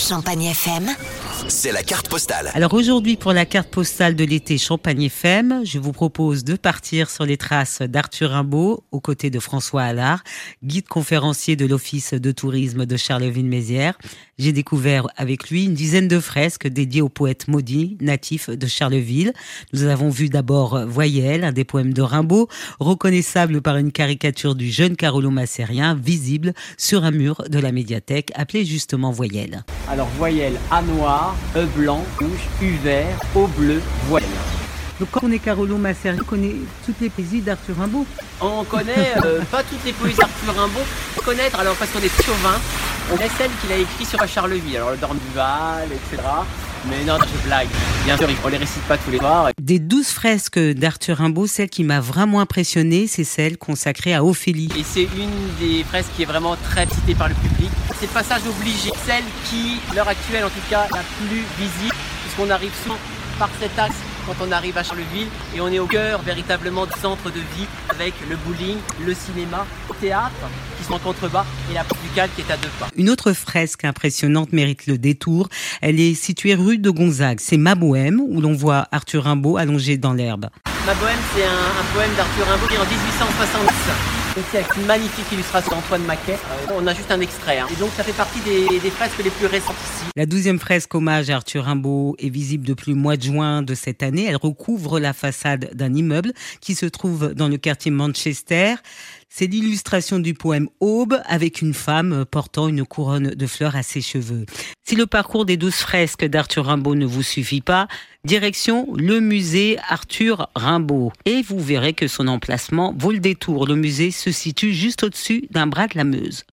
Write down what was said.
Champagne FM. C'est la carte postale. Alors aujourd'hui, pour la carte postale de l'été Champagne FM, je vous propose de partir sur les traces d'Arthur Rimbaud aux côtés de François Allard, guide conférencier de l'Office de tourisme de Charleville-Mézières. J'ai découvert avec lui une dizaine de fresques dédiées au poète maudit, natif de Charleville. Nous avons vu d'abord Voyelle, un des poèmes de Rimbaud, reconnaissable par une caricature du jeune Carolo Massérien, visible sur un mur de la médiathèque, appelé justement Voyelle. Alors voyelle A noir, E blanc, rouge, U vert, O bleu, voyelle. Donc quand on est Carolo Massérien, on connaît toutes les poésies d'Arthur Rimbaud. On connaît euh, pas toutes les poésies d'Arthur Rimbaud, connaître, alors parce qu'on est chauvin, on est celle qu'il a écrit sur Charleville, alors le Dorme-du-Val, etc. Mais non, je blague. Bien sûr, on les récite pas tous les soirs. Des douze fresques d'Arthur Rimbaud, celle qui m'a vraiment impressionné, c'est celle consacrée à Ophélie. Et c'est une des fresques qui est vraiment très citée par le public. C'est le passage obligé, celle qui, l'heure actuelle en tout cas, la plus visible, puisqu'on arrive souvent par cet axe quand on arrive à Charleville et on est au cœur véritablement du centre de vie avec le bowling, le cinéma, le théâtre qui sont en contrebas et la musicale qui est à deux pas. Une autre fresque impressionnante mérite le détour. Elle est située rue de Gonzague. C'est Ma Bohème où l'on voit Arthur Rimbaud allongé dans l'herbe. Ma Bohème, c'est un, un poème d'Arthur Rimbaud qui est en 1870. Aussi avec une magnifique illustration d'Antoine Maquet. Euh, on a juste un extrait. hein. Et donc ça fait partie des, des fresques les plus récentes ici. La douzième fresque hommage à Arthur Rimbaud est visible depuis le mois de juin de cette année. Elle recouvre la façade d'un immeuble qui se trouve dans le quartier Manchester. C'est l'illustration du poème Aube avec une femme portant une couronne de fleurs à ses cheveux. Si le parcours des douze fresques d'Arthur Rimbaud ne vous suffit pas, direction le musée Arthur Rimbaud. Et vous verrez que son emplacement vaut le détour. Le musée se situe juste au-dessus d'un bras de la Meuse.